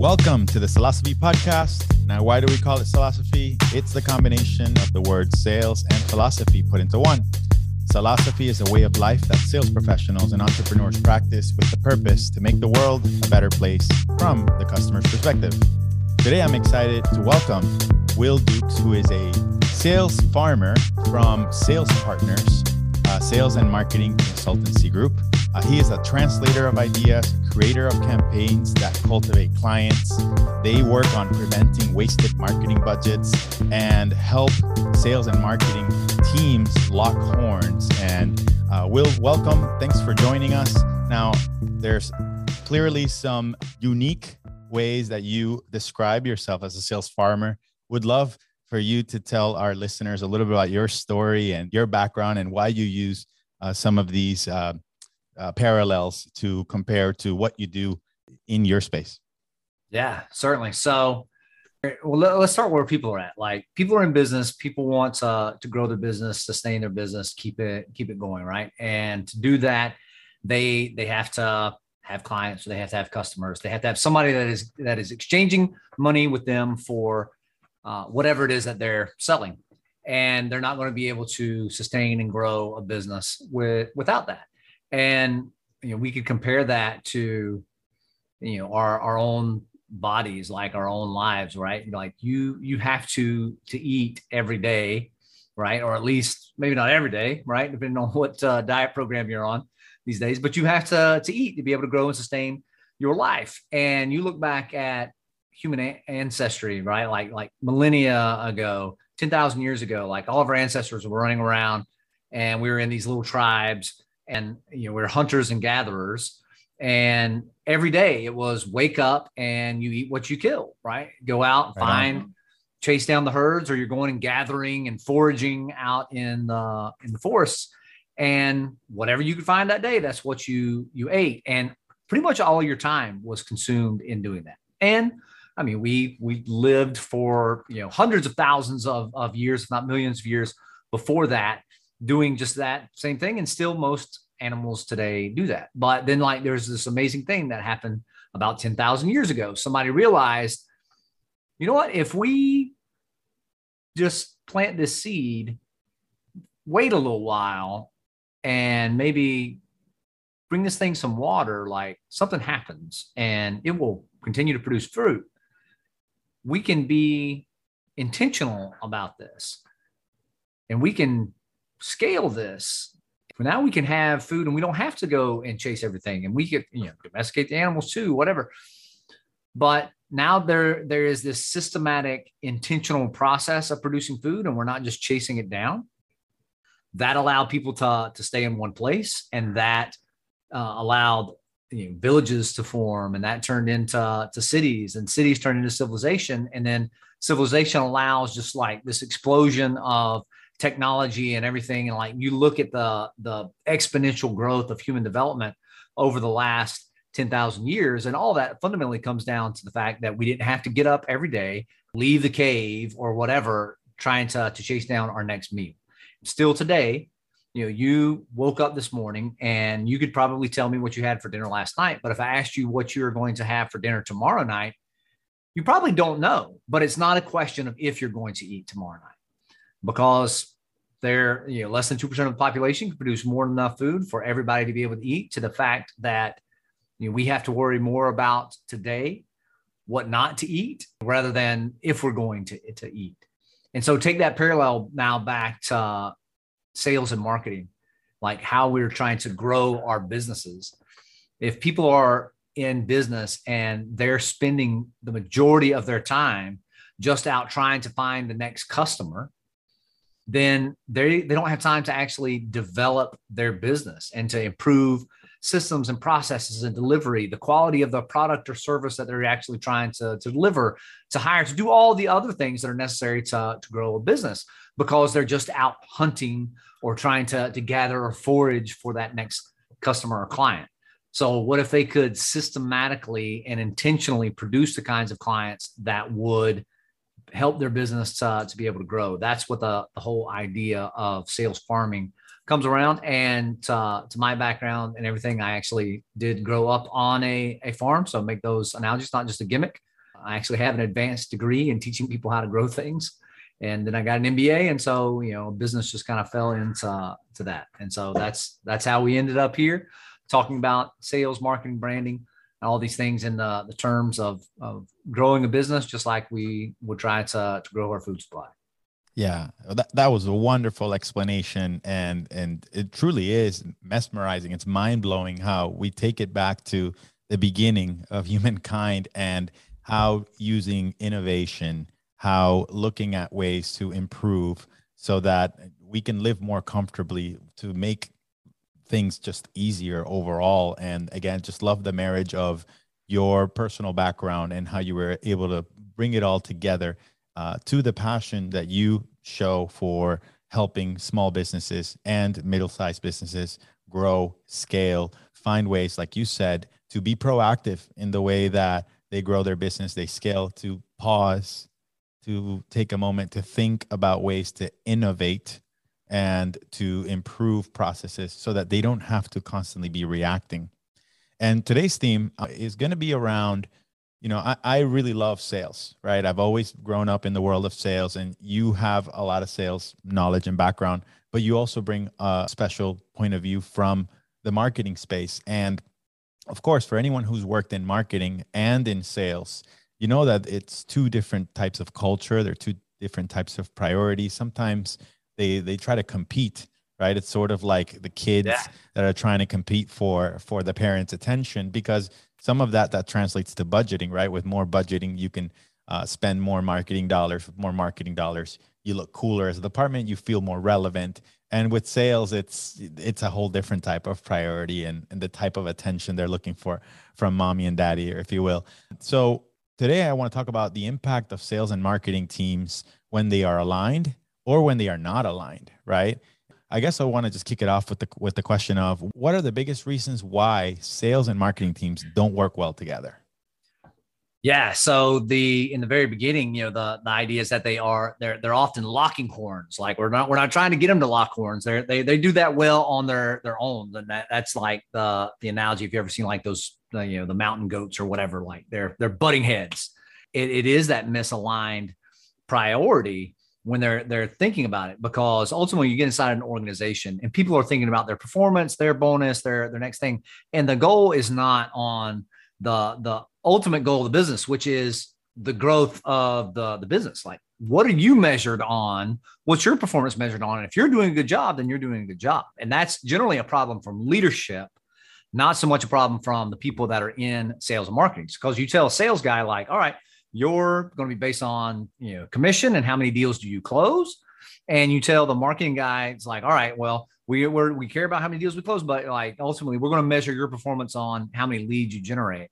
Welcome to the Salesophy Podcast. Now, why do we call it Salesophy? It's the combination of the words sales and philosophy put into one. Salesophy is a way of life that sales professionals and entrepreneurs practice with the purpose to make the world a better place from the customer's perspective. Today, I'm excited to welcome Will Dukes, who is a sales farmer from Sales Partners, a sales and marketing consultancy group. Uh, he is a translator of ideas, creator of campaigns that cultivate clients. They work on preventing wasted marketing budgets and help sales and marketing teams lock horns. And uh, Will, welcome. Thanks for joining us. Now, there's clearly some unique ways that you describe yourself as a sales farmer. Would love for you to tell our listeners a little bit about your story and your background and why you use uh, some of these uh, uh, parallels to compare to what you do in your space. Yeah, certainly. So, well, let's start where people are at. Like, people are in business. People want to, to grow their business, sustain their business, keep it keep it going, right? And to do that, they they have to have clients, or they have to have customers. They have to have somebody that is that is exchanging money with them for uh, whatever it is that they're selling, and they're not going to be able to sustain and grow a business with without that. And you know, we could compare that to you know our our own bodies, like our own lives, right? Like you you have to to eat every day, right? Or at least maybe not every day, right? Depending on what uh, diet program you're on these days, but you have to to eat to be able to grow and sustain your life. And you look back at human a- ancestry, right? Like like millennia ago, ten thousand years ago, like all of our ancestors were running around, and we were in these little tribes and you know we're hunters and gatherers. And every day it was wake up and you eat what you kill right? Go out right find on. chase down the herds or you're going and gathering and foraging out in the in the forests. And whatever you could find that day that's what you you ate. And pretty much all your time was consumed in doing that. And i mean we we lived for you know hundreds of thousands of, of years if not millions of years before that doing just that same thing. And still, most animals today do that. But then, like, there's this amazing thing that happened about 10,000 years ago. Somebody realized, you know what? If we just plant this seed, wait a little while, and maybe bring this thing some water, like something happens and it will continue to produce fruit. We can be intentional about this and we can scale this. Now we can have food and we don't have to go and chase everything and we could, you know, domesticate the animals too, whatever. But now there there is this systematic intentional process of producing food and we're not just chasing it down that allowed people to to stay in one place and that uh, allowed you know, villages to form and that turned into to cities and cities turned into civilization and then civilization allows just like this explosion of technology and everything and like you look at the the exponential growth of human development over the last 10,000 years and all that fundamentally comes down to the fact that we didn't have to get up every day leave the cave or whatever trying to to chase down our next meal. Still today you know you woke up this morning and you could probably tell me what you had for dinner last night but if i asked you what you're going to have for dinner tomorrow night you probably don't know but it's not a question of if you're going to eat tomorrow night because they're you know less than 2% of the population can produce more than enough food for everybody to be able to eat to the fact that you know we have to worry more about today what not to eat rather than if we're going to, to eat. And so take that parallel now back to sales and marketing like how we're trying to grow our businesses. If people are in business and they're spending the majority of their time just out trying to find the next customer then they they don't have time to actually develop their business and to improve systems and processes and delivery, the quality of the product or service that they're actually trying to, to deliver, to hire, to do all the other things that are necessary to, to grow a business because they're just out hunting or trying to, to gather or forage for that next customer or client. So, what if they could systematically and intentionally produce the kinds of clients that would help their business to, to be able to grow. That's what the, the whole idea of sales farming comes around. And to, to my background and everything, I actually did grow up on a, a farm. So make those analogies, not just a gimmick, I actually have an advanced degree in teaching people how to grow things. And then I got an MBA. And so, you know, business just kind of fell into to that. And so that's that's how we ended up here talking about sales, marketing, branding, all these things in the, the terms of, of growing a business, just like we would try to, to grow our food supply. Yeah, that, that was a wonderful explanation. And, and it truly is mesmerizing. It's mind blowing how we take it back to the beginning of humankind and how using innovation, how looking at ways to improve so that we can live more comfortably to make things just easier overall. And again, just love the marriage of your personal background and how you were able to bring it all together uh, to the passion that you show for helping small businesses and middle-sized businesses grow, scale, find ways, like you said, to be proactive in the way that they grow their business, they scale, to pause, to take a moment to think about ways to innovate and to improve processes so that they don't have to constantly be reacting. And today's theme uh, is going to be around, you know, I, I really love sales, right? I've always grown up in the world of sales, and you have a lot of sales knowledge and background, but you also bring a special point of view from the marketing space. And of course, for anyone who's worked in marketing and in sales, you know that it's two different types of culture, they're two different types of priorities. Sometimes they they try to compete right? It's sort of like the kids yeah. that are trying to compete for for the parents attention because some of that that translates to budgeting right? With more budgeting you can uh, spend more marketing dollars with more marketing dollars. You look cooler as a department you feel more relevant. And with sales it's it's a whole different type of priority and, and the type of attention they're looking for from mommy and daddy if you will. So today i want to talk about the impact of sales and marketing teams when they are aligned or when they are not aligned, right? I guess I want to just kick it off with the with the question of what are the biggest reasons why sales and marketing teams don't work well together? Yeah, so the in the very beginning, you know, the the idea is that they are they're they're often locking horns. Like we're not we're not trying to get them to lock horns. They they they do that well on their their own. And that, that's like the the analogy. If you ever seen like those you know the mountain goats or whatever, like they're they're butting heads. It, it is that misaligned priority when they're they're thinking about it because ultimately you get inside an organization and people are thinking about their performance their bonus their their next thing. And the goal is not on the the ultimate goal of the business which is the growth of the the business. Like what are you measured on? What's your performance measured on? And if you're doing a good job then you're doing a good job. And that's generally a problem from leadership not so much a problem from the people that are in sales and marketing. Because you tell a sales guy like all right you're going to be based on you know commission and how many deals do you close? And you tell the marketing guy it's like all right well we we we care about how many deals we close but like ultimately we're going to measure your performance on how many leads you generate.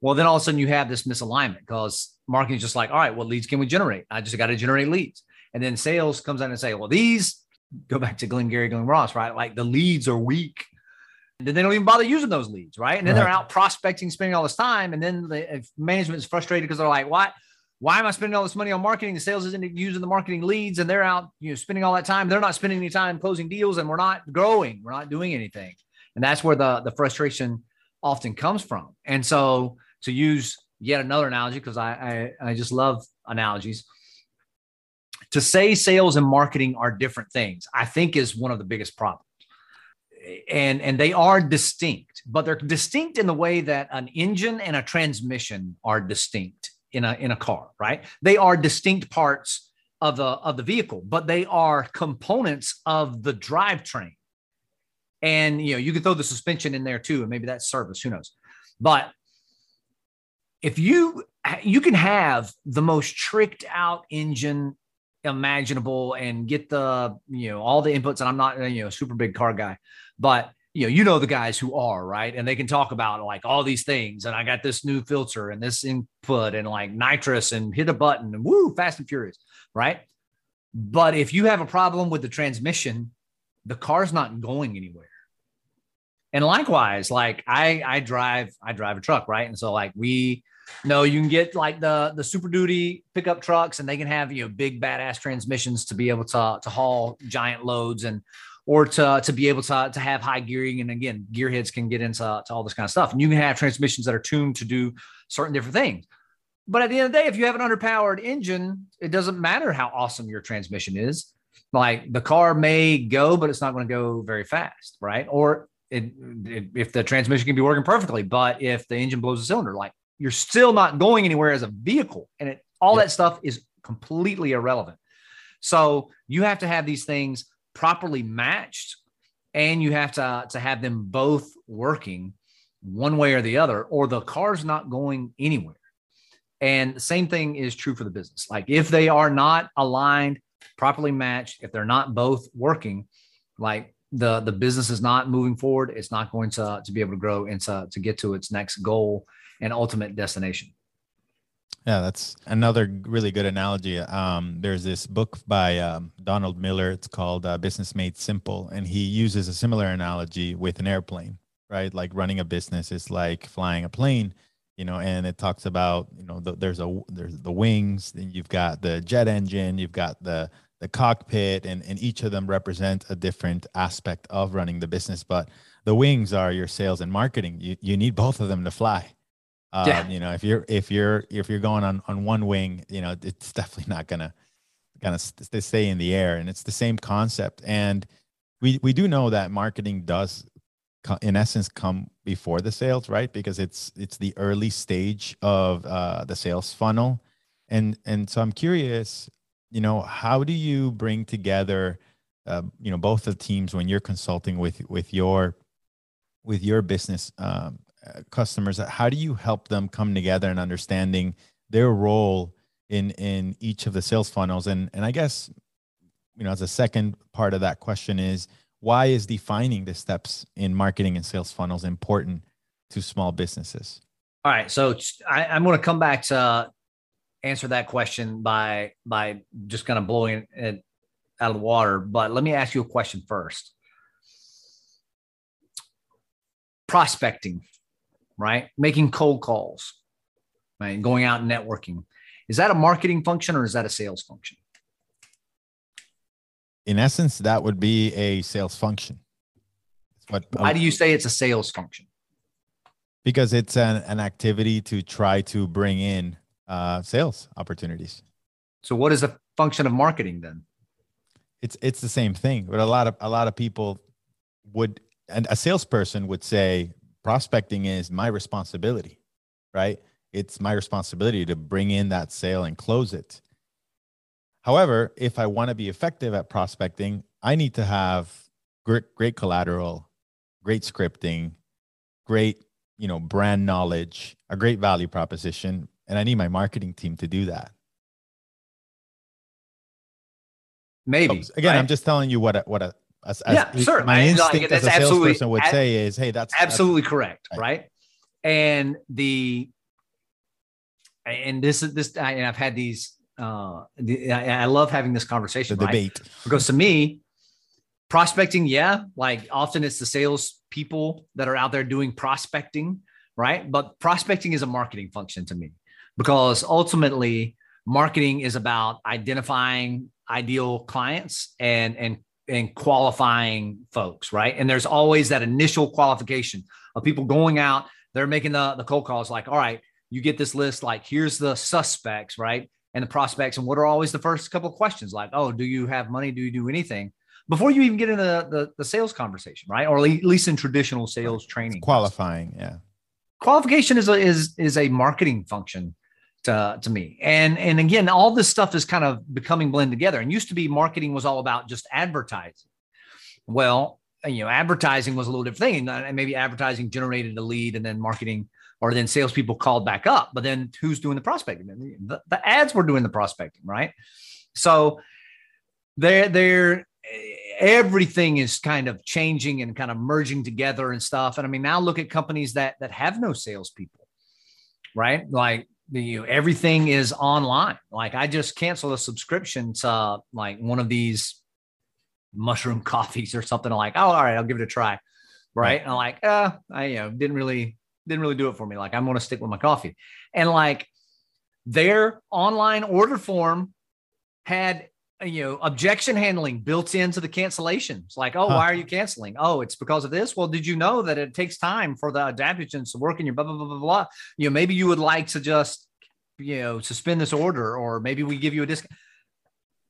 Well then all of a sudden you have this misalignment because marketing is just like all right what leads can we generate? I just got to generate leads. And then sales comes in and say well these go back to Glengarry Glen Ross right? Like the leads are weak then they don't even bother using those leads, right? And then right. they're out prospecting, spending all this time, and then the management is frustrated because they're like, "Why? Why am I spending all this money on marketing? The sales isn't using the marketing leads, and they're out, you know, spending all that time. They're not spending any time closing deals, and we're not growing. We're not doing anything, and that's where the the frustration often comes from. And so, to use yet another analogy, because I, I I just love analogies to say sales and marketing are different things, I think is one of the biggest problems and and they are distinct but they're distinct in the way that an engine and a transmission are distinct in a in a car right? They are distinct parts of the of the vehicle but they are components of the drivetrain. And you know you can throw the suspension in there too and maybe that's service who knows? But if you you can have the most tricked out engine imaginable and get the you know all the inputs. And i'm not you know a super big car guy but you know you know the guys who are right? And they can talk about like all these things. And i got this new filter and this input and like nitrous and hit a button and woo fast and furious right? But if you have a problem with the transmission the car's not going anywhere. And likewise like i i drive i drive a truck right? And so like we no, you can get like the the super duty pickup trucks, and they can have you know big badass transmissions to be able to to haul giant loads and or to to be able to to have high gearing. And again, gearheads can get into to all this kind of stuff. And you can have transmissions that are tuned to do certain different things. But at the end of the day, if you have an underpowered engine, it doesn't matter how awesome your transmission is. Like the car may go, but it's not going to go very fast, right? Or it, it, if the transmission can be working perfectly, but if the engine blows a cylinder, like you're still not going anywhere as a vehicle, and it, all that stuff is completely irrelevant. So you have to have these things properly matched, and you have to to have them both working one way or the other, or the car's not going anywhere. And the same thing is true for the business. Like if they are not aligned, properly matched, if they're not both working, like the the business is not moving forward, it's not going to to be able to grow and to, to get to its next goal and ultimate destination. Yeah, that's another really good analogy. Um, there's this book by um, Donald Miller. It's called uh, Business Made Simple, and he uses a similar analogy with an airplane, right? Like running a business is like flying a plane you know and it talks about you know the, there's a there's the wings then you've got the jet engine you've got the the cockpit and and each of them represent a different aspect of running the business but the wings are your sales and marketing you you need both of them to fly um, yeah. you know if you're if you're if you're going on on one wing you know it's definitely not gonna gonna stay in the air and it's the same concept. And we we do know that marketing does in essence come before the sales right? Because it's it's the early stage of uh, the sales funnel. And and so i'm curious you know how do you bring together uh, you know both the teams when you're consulting with with your with your business um, customers how do you help them come together and understanding their role in in each of the sales funnels and and i guess you know as a second part of that question is why is defining the steps in marketing and sales funnels important to small businesses? All right, so I, am going to come back to answer that question by by just kind of blowing it out of the water. But let me ask you a question first. Prospecting, right? Making cold calls, right? Going out and networking. Is that a marketing function or is that a sales function? in essence, that would be a sales function. But why do you say it's a sales function? Because it's an, an activity to try to bring in uh, sales opportunities. So, what is the function of marketing then? It's it's the same thing, but a lot of a lot of people would and a salesperson would say prospecting is my responsibility, right? It's my responsibility to bring in that sale and close it. However, if I want to be effective at prospecting, I need to have great, great collateral, great scripting, great, you know, brand knowledge, a great value proposition, and I need my marketing team to do that. Maybe so, again, right? I'm just telling you what a, what a as, yeah, as sure. My instinct like, as a salesperson would say is, "Hey, that's absolutely that's, correct, right. right?" And the and this is this, I, and I've had these uh, the, I, I, love having this conversation. The debate. Right? Because to me, prospecting, yeah, like often it's the sales people that are out there doing prospecting, right? But prospecting is a marketing function to me because ultimately marketing is about identifying ideal clients and and and qualifying folks, right? And there's always that initial qualification of people going out, they're making the, the cold calls like, all right, you get this list, like here's the suspects, right? and the prospects. And what are always the first couple of questions like, oh, do you have money? Do you do anything? Before you even get into the, the, the sales conversation, right? Or at least in traditional sales training. It's qualifying, yeah. Qualification is a, is is a marketing function to, to me. And and again, all this stuff is kind of becoming blended together. And used to be marketing was all about just advertising. Well, uh, you know, advertising was a little different thing. Uh, and maybe advertising generated a lead and then marketing or then salespeople called back up. But then who's doing the prospecting? The, the ads were doing the prospecting, right? So they're they're eh, everything is kind of changing and kind of merging together and stuff. And I mean, now look at companies that that have no salespeople, right? Like you know, everything is online. Like I just canceled a subscription to like one of these mushroom coffees or something. I'm like, oh, all right, I'll give it a try. Right. And I'm like, uh, I you know didn't really didn't really do it for me. Like I'm going to stick with my coffee. And like their online order form had Uh, you know objection handling built into the cancellations like oh huh. why are you canceling oh it's because of this well did you know that it takes time for the adaptogens to work in your blah blah blah blah blah you know maybe you would like to just you know, suspend this order, or maybe we give you a discount.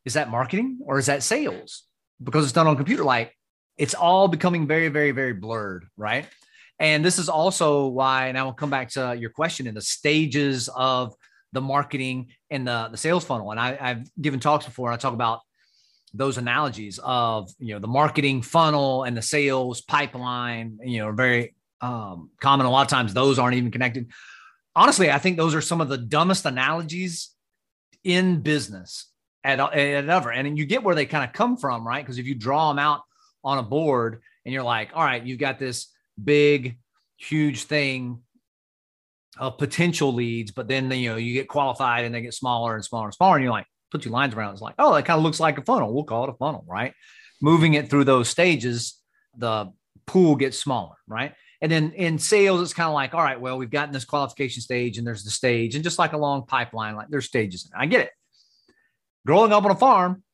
Is that marketing or is that sales? Because it's done on computer, like it's all becoming very, very, very blurred, right? And this is also why, and I will come back to your question in the stages of the marketing and the, the sales funnel. And I, I've given talks before, and I talk about those analogies of you know the marketing funnel and the sales pipeline you know very um, common. A lot of times those aren't even connected. Honestly i think those are some of the dumbest analogies in business at, at ever. And you get where they kind of come from right? Because if you draw them out on a board and you're like all right you've got this big huge thing of potential leads but then you know you get qualified and they get smaller and smaller and smaller and you're like put two lines around. It's like, oh, that kind of looks like a funnel. We'll call it a funnel, right? Moving it through those stages, the pool gets smaller, right? And then in sales, it's kind of like, all right, well, we've gotten this qualification stage and there's the stage, and just like a long pipeline, like there's stages. I get it. Growing up on a farm,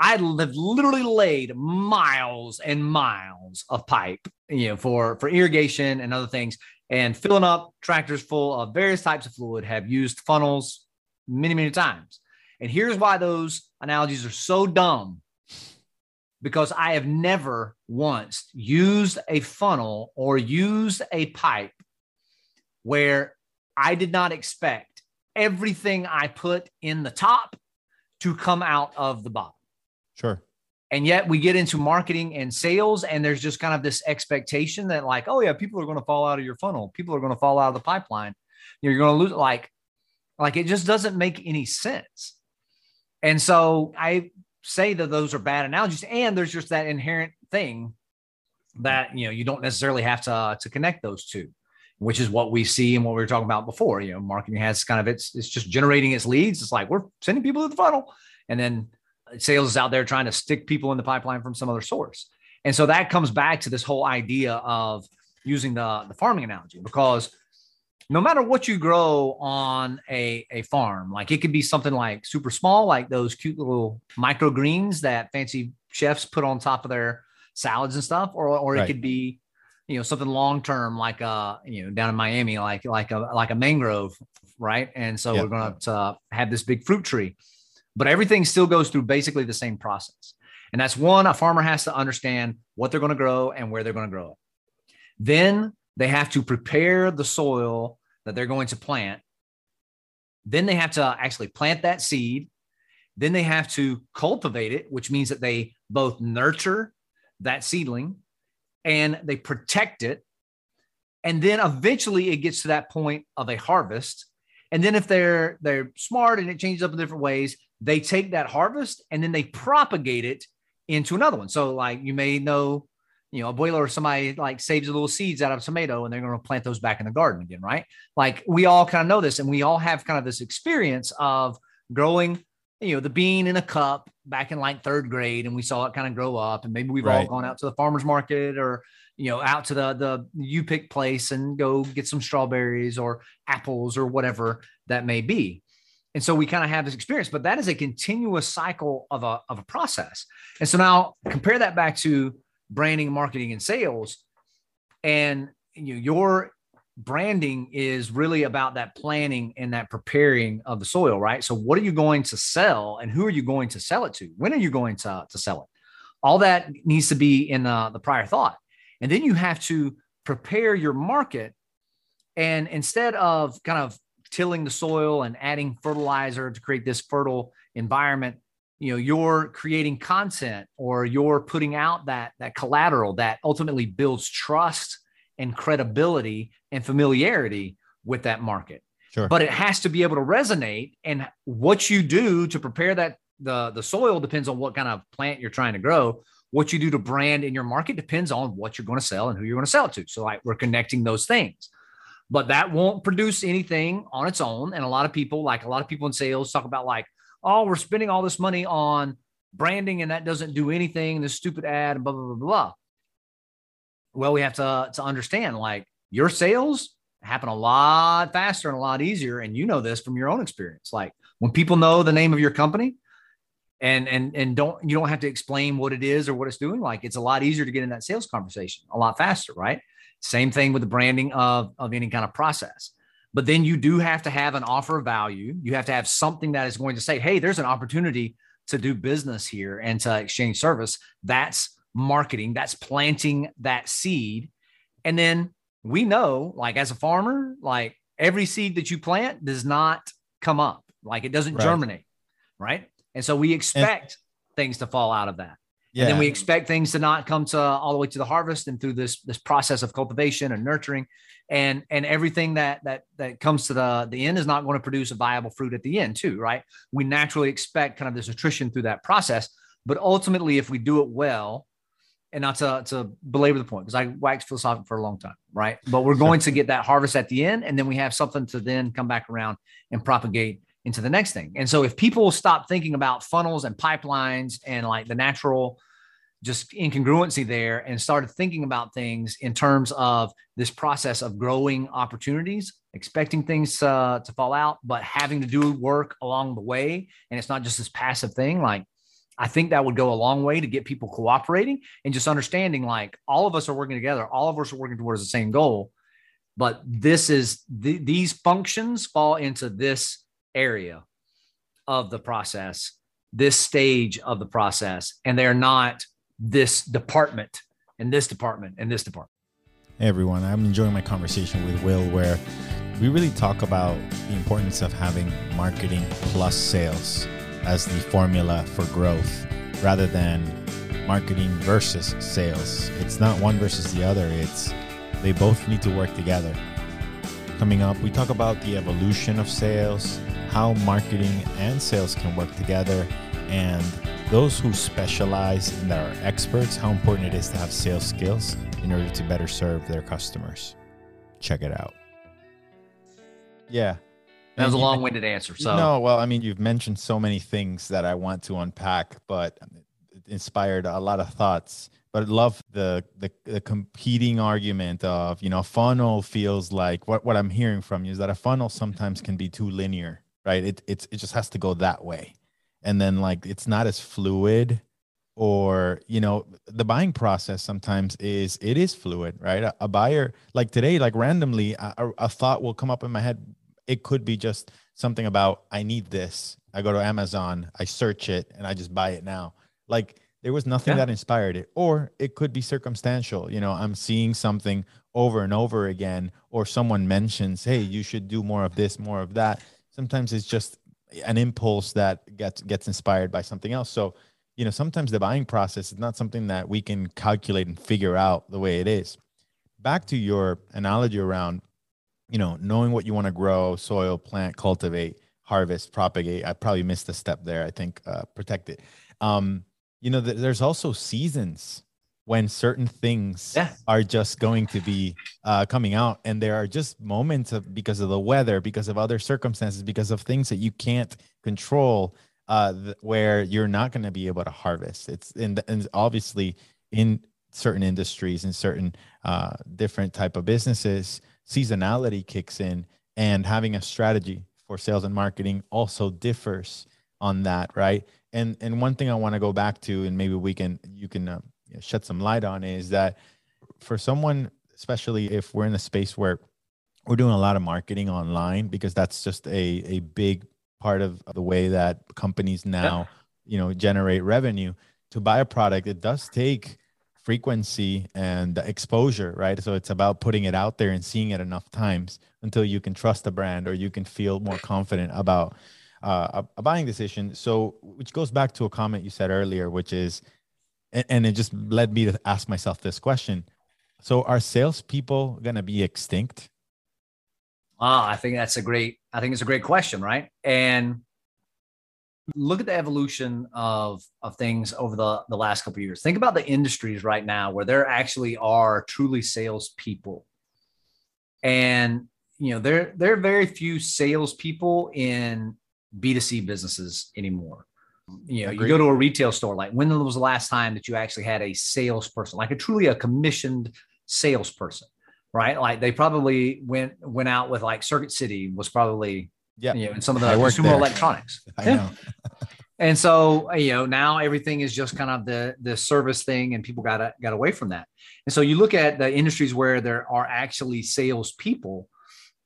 I have literally laid miles and miles of pipe, you know, for for irrigation and other things, and filling up tractors full of various types of fluid. Have used funnels many, many times. And here's why those analogies are so dumb because I have never once used a funnel or used a pipe where I did not expect everything I put in the top to come out of the bottom. Sure. And yet we get into marketing and sales, and there's just kind of this expectation that, like, oh, yeah, people are going to fall out of your funnel. People are going to fall out of the pipeline. You're going to lose, like, like it just doesn't make any sense. And so I say that those are bad analogies. And there's just that inherent thing that, you know, you don't necessarily have to, uh, to connect those two, which is what we see and what we were talking about before. You know, marketing has kind of it's it's just generating its leads. It's like we're sending people to the funnel. And then sales is out there trying to stick people in the pipeline from some other source. And so that comes back to this whole idea of using the, the farming analogy because no matter what you grow on a, a farm, like it could be something like super small, like those cute little microgreens that fancy chefs put on top of their salads and stuff, or or right. it could be, you know, something long term like uh, you know, down in Miami, like like a like a mangrove, right? And so we're going to have this big fruit tree, but everything still goes through basically the same process. And that's one, a farmer has to understand what they're going to grow and where they're going to grow it. Then they have to prepare the soil that they're going to plant. Then they have to actually plant that seed. Then they have to cultivate it, which means that they both nurture that seedling and they protect it. And then eventually it gets to that point of a harvest. And then if they're they're smart and it changes up in different ways, they take that harvest and then they propagate it into another one. So like you may know you know, abuelo or somebody like saves a little seeds out of tomato and they're going to plant those back in the garden again, right? Like we all kind of know this and we all have kind of this experience of growing, you know, the bean in a cup back in like third grade and we saw it kind of grow up and maybe we've right. all gone out to the farmer's market or, you know, out to the, the you pick place and go get some strawberries or apples or whatever that may be. And so we kind of have this experience, but that is a continuous cycle of a, of a process. And so now compare that back to branding, marketing, and sales. And you know, your branding is really about that planning and that preparing of the soil, right? So, what are you going to sell, and who are you going to sell it to? When are you going to, to sell it? All that needs to be in the, the prior thought. And then you have to prepare your market. And instead of kind of tilling the soil and adding fertilizer to create this fertile environment, you know you're creating content or you're putting out that that collateral that ultimately builds trust and credibility and familiarity with that market. Sure. but it has to be able to resonate and what you do to prepare that the the soil depends on what kind of plant you're trying to grow. What you do to brand in your market depends on what you're going to sell and who you're going to sell it to. So like we're connecting those things but that won't produce anything on its own and a lot of people like a lot of people in sales talk about like oh, we're spending all this money on branding and that doesn't do anything, this stupid ad, and blah, blah, blah, blah. Well, we have to, to understand like your sales happen a lot faster and a lot easier. And you know this from your own experience. Like when people know the name of your company and and and don't you don't have to explain what it is or what it's doing, like it's a lot easier to get in that sales conversation a lot faster, right? Same thing with the branding of, of any kind of process. But then you do have to have an offer of value. You have to have something that is going to say, hey, there's an opportunity to do business here and to exchange service. That's marketing, that's planting that seed. And then we know, like as a farmer, like every seed that you plant does not come up, like it doesn't right. germinate. Right. And so we expect and, things to fall out of that. Yeah. And then we expect things to not come to all the way to the harvest and through this this process of cultivation and nurturing and and everything that that that comes to the the end is not going to produce a viable fruit at the end too right we naturally expect kind of this attrition through that process but ultimately if we do it well and not to, to belabor the point because I waxed philosophical for a long time, right? But we're going to get that harvest at the end, and then we have something to then come back around and propagate into the next thing. And so if people stop thinking about funnels and pipelines and like the natural just incongruency there and started thinking about things in terms of this process of growing opportunities, expecting things uh, to fall out, but having to do work along the way. And it's not just this passive thing. Like, I think that would go a long way to get people cooperating and just understanding like all of us are working together, all of us are working towards the same goal. But this is th- these functions fall into this area of the process, this stage of the process, and they're not this department and this department and this department. Hey everyone, I'm enjoying my conversation with Will where we really talk about the importance of having marketing plus sales as the formula for growth rather than marketing versus sales. It's not one versus the other, it's they both need to work together. Coming up, we talk about the evolution of sales, how marketing and sales can work together, and those who specialize and are experts, how important it is to have sales skills in order to better serve their customers. Check it out. Yeah. That was a long winded answer. So, no, well, I mean, you've mentioned so many things that I want to unpack, but it inspired a lot of thoughts. But I love the, the, the competing argument of, you know, funnel feels like what, what I'm hearing from you is that a funnel sometimes can be too linear, right? It, it's, it just has to go that way. And then like it's not as fluid or you know the buying process sometimes is it is fluid right? A, a buyer like today like randomly a, a, thought will come up in my head. It could be just something about i need this. I go to amazon i search it and i just buy it now. Like there was nothing yeah. that inspired it. Or it could be circumstantial. You know i'm seeing something over and over again or someone mentions hey you should do more of this more of that sometimes it's just an impulse that gets gets inspired by something else. So, you know, sometimes the buying process is not something that we can calculate and figure out the way it is. Back to your analogy around, you know, knowing what you want to grow, soil, plant, cultivate, harvest, propagate. I probably missed a step there. I think uh, protect it. Um, you know, th- there's also seasons when certain things yeah. are just going to be uh, coming out and there are just moments of because of the weather because of other circumstances because of things that you can't control uh, th- where you're not going to be able to harvest it's in and obviously in certain industries and certain uh, different type of businesses seasonality kicks in and having a strategy for sales and marketing also differs on that right and and one thing i want to go back to and maybe we can you can uh, you know, shed some light on is that for someone, especially if we're in a space where we're doing a lot of marketing online, because that's just a, a big part of the way that companies now, you know, generate revenue to buy a product, it does take frequency and exposure, right? So it's about putting it out there and seeing it enough times until you can trust the brand or you can feel more confident about uh, a buying decision. So, which goes back to a comment you said earlier, which is and, and it just led me to ask myself this question. So are salespeople to be extinct? Ah, I think that's a great. I think it's a great question, right? And look at the evolution of of things over the the last couple years. Think about the industries right now where there actually are truly salespeople, and you know there there are very few salespeople in B two C businesses anymore you know, Agreed. you go to a retail store, like when was the last time that you actually had a salesperson, like a truly a commissioned salesperson, right? Like they probably went went out with like Circuit City was probably yeah, you know, in some of the consumer there. electronics. I yeah. know. and so you know now everything is just kind of the the service thing, and people got got away from that. And so you look at the industries where there are actually salespeople,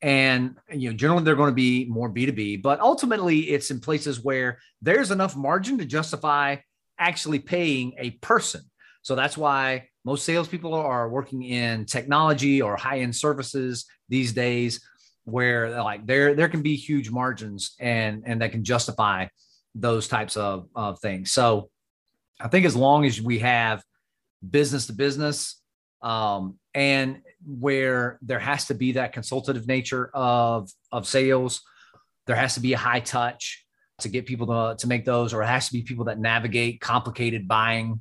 and you know generally they're going to be more b2b but ultimately it's in places where there's enough margin to justify actually paying a person. So that's why most salespeople are working in technology or high-end services these days where like there there can be huge margins and and that can justify those types of, of things. So i think as long as we have business to business um, and where there has to be that consultative nature of of sales. There has to be a high touch to get people to, to make those or it has to be people that navigate complicated buying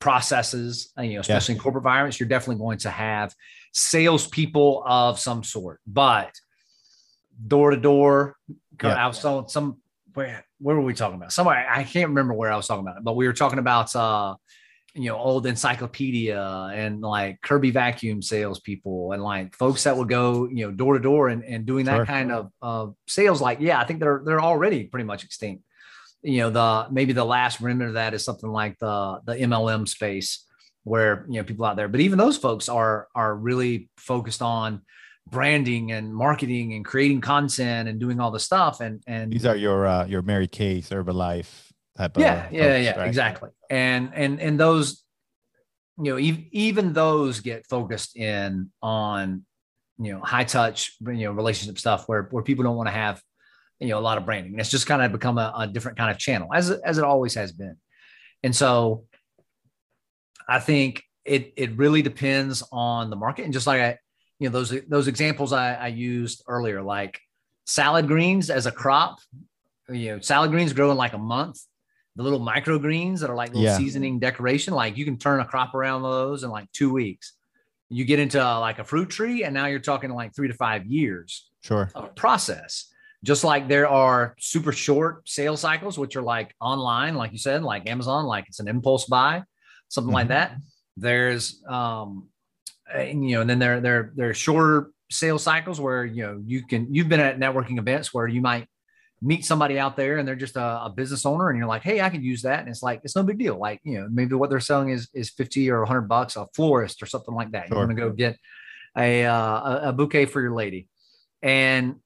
processes. You know especially yeah. in corporate environments you're definitely going to have salespeople of some sort. But door to door i was some some where where were we talking about? Somewhere i can't remember where i was talking about it but we were talking about uh you know old encyclopedia and like Kirby vacuum salespeople and like folks that would go you know door to door and, and doing that sure. kind of of sales. Like yeah, I think they're they're already pretty much extinct. You know the maybe the last remnant of that is something like the the MLM space where you know people out there. But even those folks are are really focused on branding and marketing and creating content and doing all the stuff and and these are your uh your Mary Kay Herbalife type yeah, of yeah, yeah, right? exactly. And and and those, you know, even even those get focused in on you know high touch, you know, relationship stuff where where people don't want to have you know a lot of branding. And it's just kind of become a, a different kind of channel as as it always has been. And so, I think it it really depends on the market. And just like I, you know, those those examples I, I used earlier, like salad greens as a crop, you know, salad greens grow in like a month the little microgreens that are like little yeah. seasoning decoration. Like you can turn a crop around those in like two weeks. You get into uh, like a fruit tree, and now you're talking like three to five years. Sure. Of process. Just like there are super short sales cycles, which are like online, like you said, like Amazon, like it's an impulse buy, something mm-hmm. like that. There's, um, and, you know, and then there there there are shorter sales cycles where you know you can you've been at networking events where you might meet somebody out there and they're just a, a, business owner and you're like, Hey, I could use that. And it's like, it's no big deal. Like, you know, maybe what they're selling is, is 50 or hundred bucks, a florist or something like that. Sure. You want to go get a, uh, a bouquet for your lady. And,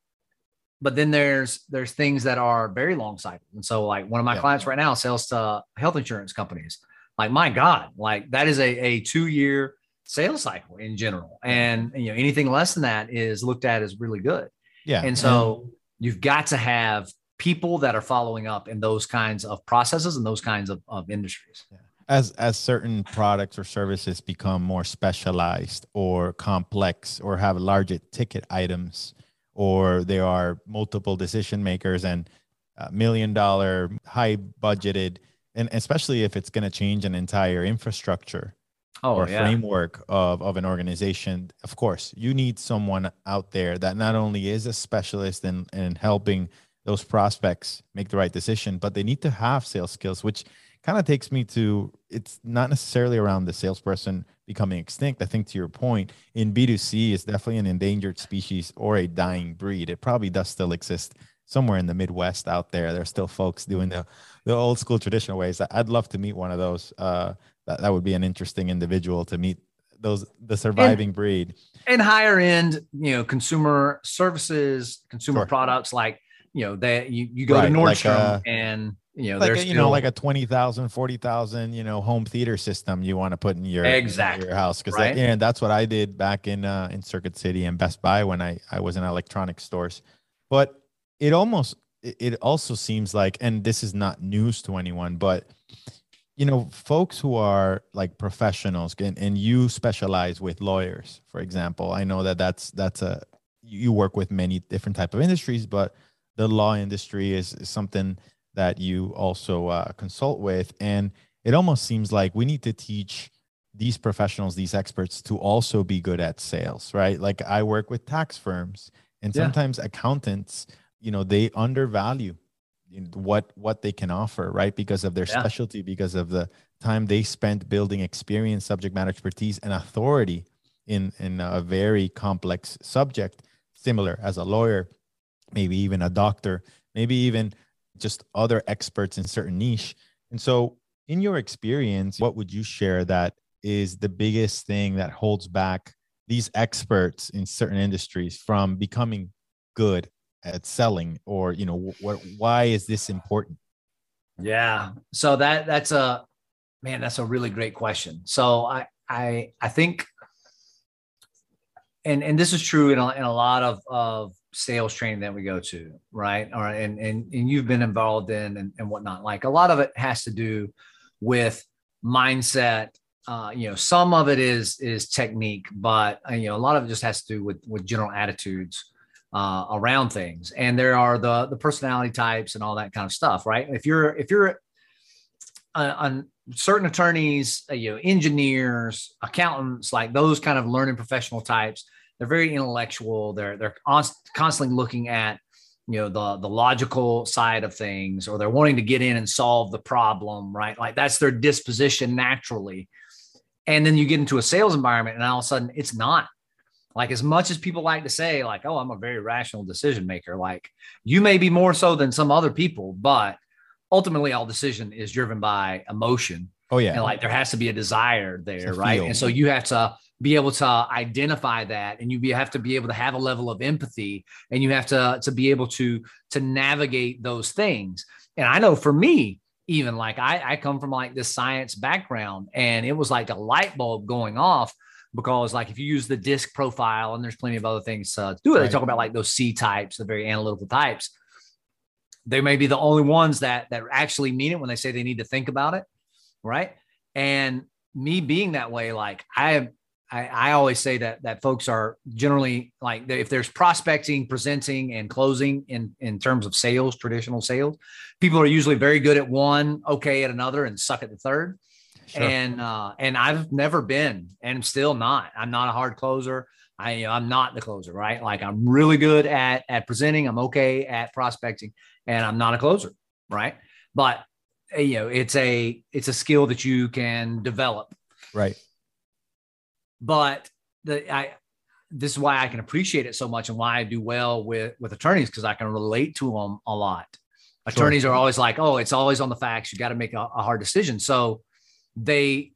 but then there's, there's things that are very long cycle. And so like one of my yeah. clients right now sells to health insurance companies. Like, my God, like that is a, a two year sales cycle in general. And, you know, anything less than that is looked at as really good. Yeah. And so, you've got to have people that are following up in those kinds of processes and those kinds of, of industries. Yeah. As as certain products or services become more specialized or complex or have larger ticket items or there are multiple decision makers and uh, million dollar high budgeted and especially if it's going to change an entire infrastructure oh, or yeah. framework of, of an organization, of course, you need someone out there that not only is a specialist in, in helping those prospects make the right decision, but they need to have sales skills, which kind of takes me to it's not necessarily around the salesperson becoming extinct. I think to your point, in B2C, it's definitely an endangered species or a dying breed. It probably does still exist somewhere in the Midwest out there. There's still folks doing the, the old school traditional ways. I'd love to meet one of those. Uh, that, that would be an interesting individual to meet those the surviving and, breed and higher end you know consumer services consumer sure. products like you know that you, you go right, to nordstrom like uh, a, and you know like a, you know like a 20,000 40,000 you know home theater system you want to put in your exactly your house cuz right? that, and that's what I did back in uh, in Circuit City and Best Buy when I I was in electronic stores but it almost it also seems like and this is not news to anyone but you know folks who are like professionals and, and you specialize with lawyers for example i know that that's that's a you work with many different type of industries but the law industry is, is something that you also uh, consult with and it almost seems like we need to teach these professionals these experts to also be good at sales right like i work with tax firms and sometimes yeah. accountants you know they undervalue what what they can offer right because of their yeah. specialty because of the time they spent building experience subject matter expertise and authority in in a very complex subject similar as a lawyer maybe even a doctor maybe even just other experts in certain niche and so in your experience what would you share that is the biggest thing that holds back these experts in certain industries from becoming good at selling or you know what why is this important? Yeah. So that that's a man that's a really great question. So i i i think and and this is true in a, in a lot of of sales training that we go to right? Or and and, and you've been involved in and, and whatnot. Like a lot of it has to do with mindset. Uh, you know some of it is is technique but uh, you know a lot of it just has to do with with general attitudes uh, around things. And there are the the personality types and all that kind of stuff right? If you're if you're on certain attorneys uh, you know engineers accountants like those kind of learning professional types they're very intellectual. They're they're constantly looking at you know the the logical side of things or they're wanting to get in and solve the problem right? Like that's their disposition naturally. And then you get into a sales environment and all of a sudden it's not like as much as people like to say like oh i'm a very rational decision maker like you may be more so than some other people but ultimately all decision is driven by emotion. Oh yeah. And like there has to be a desire there right? feel. and so you have to be able to identify that and you have to be able to have a level of empathy and you have to to be able to to navigate those things. And i know for me even like I, I come from like this science background and it was like a light bulb going off because like if you use the disc profile and there's plenty of other things uh, to do it, right. they talk about like those C types, the very analytical types. They may be the only ones that that actually mean it when they say they need to think about it, right? And me being that way, like I I, I, always say that that folks are generally like if there's prospecting, presenting, and closing in in terms of sales, traditional sales, people are usually very good at one, okay at another, and suck at the third. Sure. And uh, and I've never been, and I'm still not. I'm not a hard closer. I I'm not the closer, right? Like I'm really good at at presenting. I'm okay at prospecting, and I'm not a closer, right? But you know, it's a it's a skill that you can develop, right? but the I this is why I can appreciate it so much and why I do well with with attorneys because I can relate to them a lot. Attorneys sure. are always like, "Oh, it's always on the facts. You got to make a, a hard decision." So they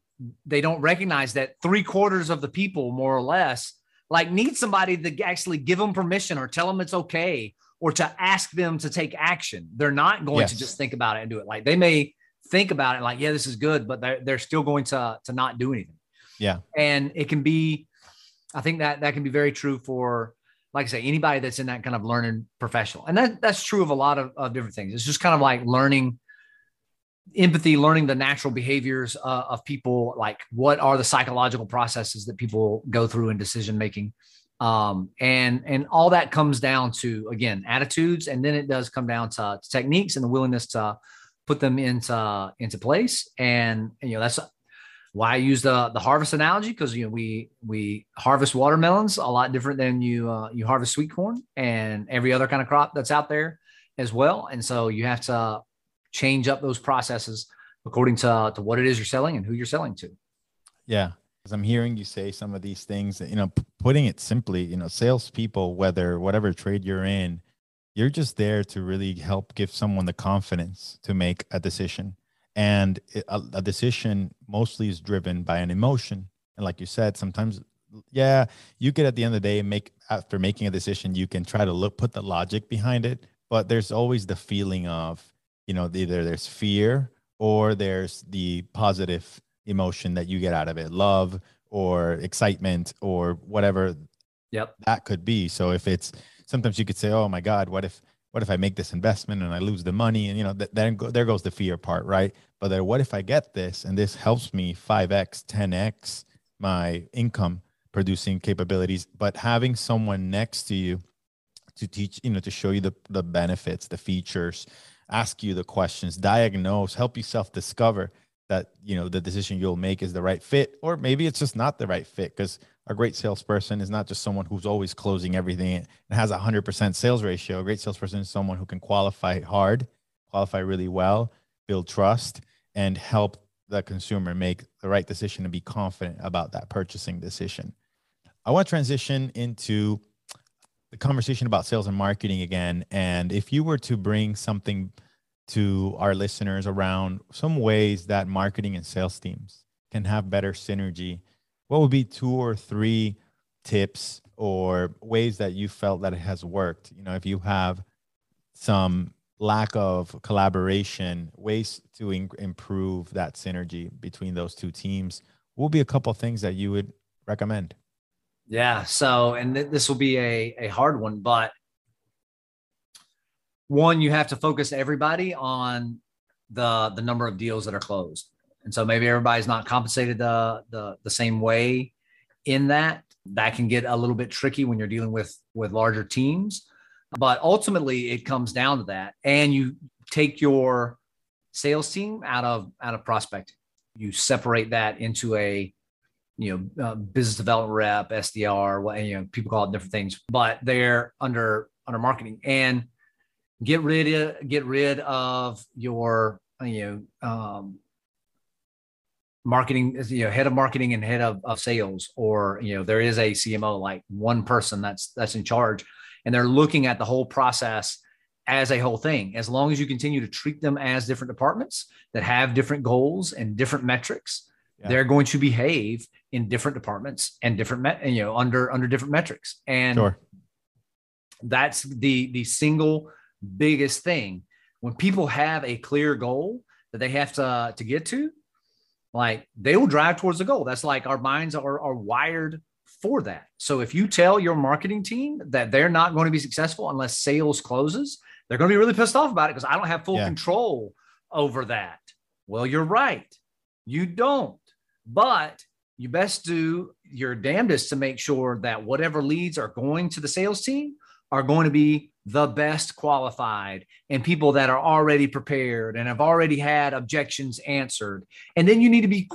they don't recognize that three quarters of the people, more or less, like need somebody to actually give them permission or tell them it's okay or to ask them to take action. They're not going yes. to just think about it and do it. Like they may think about it, like, yeah, this is good, but they're, they're still going to to not do anything. Yeah. And it can be, I think that that can be very true for, like I say, anybody that's in that kind of learning professional. And that that's true of a lot of, of different things. It's just kind of like learning empathy, learning the natural behaviors uh, of people, like what are the psychological processes that people go through in decision making. Um, and and all that comes down to again attitudes, and then it does come down to, techniques and the willingness to put them into into place. And you know that's why I use the the harvest analogy because you know we we harvest watermelons a lot different than you uh, you harvest sweet corn and every other kind of crop that's out there as well. And so you have to change up those processes according to to what it is you're selling and who you're selling to. Yeah, as I'm hearing you say some of these things, you know, p- putting it simply, you know, salespeople, whether whatever trade you're in, you're just there to really help give someone the confidence to make a decision and a, a decision mostly is driven by an emotion and like you said sometimes yeah you could at the end of the day make after making a decision you can try to look put the logic behind it but there's always the feeling of you know either there's fear or there's the positive emotion that you get out of it love or excitement or whatever yep that could be so if it's sometimes you could say oh my god what if what if I make this investment and I lose the money? And you know, th- then go, there goes the fear part, right? But then what if I get this and this helps me 5x, 10x my income producing capabilities? But having someone next to you to teach, you know, to show you the, the benefits, the features, ask you the questions, diagnose, help you self discover that, you know, the decision you'll make is the right fit, or maybe it's just not the right fit because a great salesperson is not just someone who's always closing everything and has a 100% sales ratio. A great salesperson is someone who can qualify hard, qualify really well, build trust, and help the consumer make the right decision and be confident about that purchasing decision. I want to transition into the conversation about sales and marketing again. And if you were to bring something to our listeners around some ways that marketing and sales teams can have better synergy what would be two or three tips or ways that you felt that it has worked. You know, if you have some lack of collaboration, ways to in- improve that synergy between those two teams, what will be a couple things that you would recommend? Yeah. So, and th- this will be a, a hard one, but one, you have to focus everybody on the the number of deals that are closed. And so maybe everybody's not compensated the the, the same way in that. That can get a little bit tricky when you're dealing with with larger teams. But ultimately it comes down to that. And you take your sales team out of out of prospecting. You separate that into a you know, uh, business development rep, SDR, what you know, people call it different things, but they're under under marketing. And get rid of get rid of your you know um, marketing you know head of marketing and head of, of sales or you know there is a cmo like one person that's that's in charge and they're looking at the whole process as a whole thing. As long as you continue to treat them as different departments that have different goals and different metrics yeah. they're going to behave in different departments and different met, you know under under different metrics. And sure. that's the the single biggest thing. When people have a clear goal that they have to to get to like they will drive towards the goal. That's like our minds are, are wired for that. So if you tell your marketing team that they're not going to be successful unless sales closes they're going to be really pissed off about it because i don't have full yeah. control over that. Well you're right. You don't but you best do your damnedest to make sure that whatever leads are going to the sales team are going to be the best qualified and people that are already prepared and have already had objections answered. And then you need to be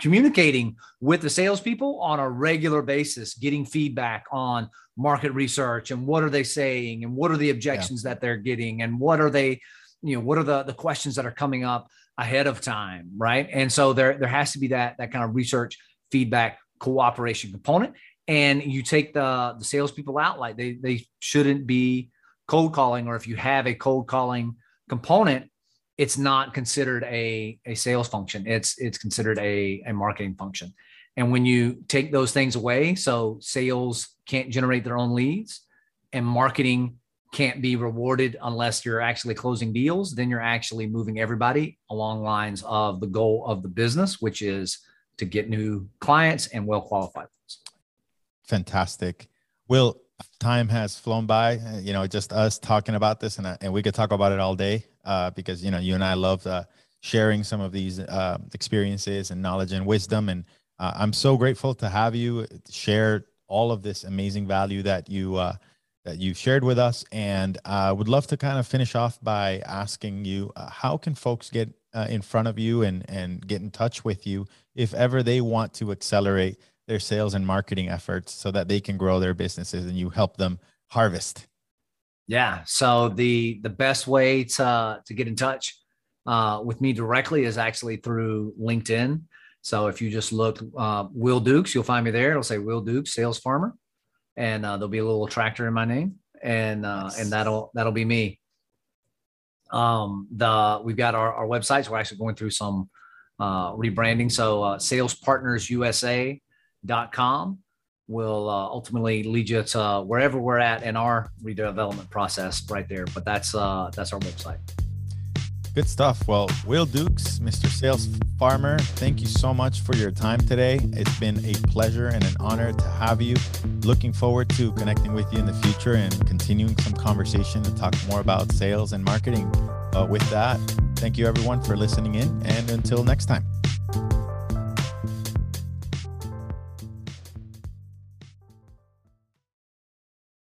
communicating with the salespeople on a regular basis, getting feedback on market research and what are they saying and what are the objections yeah. that they're getting and what are they, you know, what are the, the questions that are coming up ahead of time, right? And so there there has to be that that kind of research, feedback, cooperation component. And you take the the salespeople out, like they they shouldn't be cold calling, or if you have a cold calling component, it's not considered a, a sales function. It's it's considered a, a marketing function. And when you take those things away, so sales can't generate their own leads and marketing can't be rewarded unless you're actually closing deals, then you're actually moving everybody along lines of the goal of the business, which is to get new clients and well qualified ones. Fantastic. Will, time has flown by. Uh, you know, just us talking about this, and uh, and we could talk about it all day uh, because you know you and I love uh, sharing some of these uh, experiences and knowledge and wisdom. And uh, I'm so grateful to have you share all of this amazing value that you that you've shared with us. And I would love to kind of finish off by asking you, how can folks get in front of you and and get in touch with you if ever they want to accelerate their sales and marketing efforts so that they can grow their businesses and you help them harvest? Yeah so the the best way to to get in touch uh, with me directly is actually through linkedin. So if you just look uh, will dukes you'll find me there. It'll say will dukes sales farmer and uh, there'll be a little tractor in my name and uh, and that'll that'll be me um the we've got our, our websites we're actually going through some uh, rebranding so uh, sales partners usa com will uh, ultimately lead you to wherever we're at in our redevelopment process right there. But that's uh, that's our website. Good stuff. Well, Will Dukes, Mr. Sales Farmer, thank you so much for your time today. It's been a pleasure and an honor to have you. Looking forward to connecting with you in the future and continuing some conversation to talk more about sales and marketing. With that, thank you everyone for listening in, and until next time.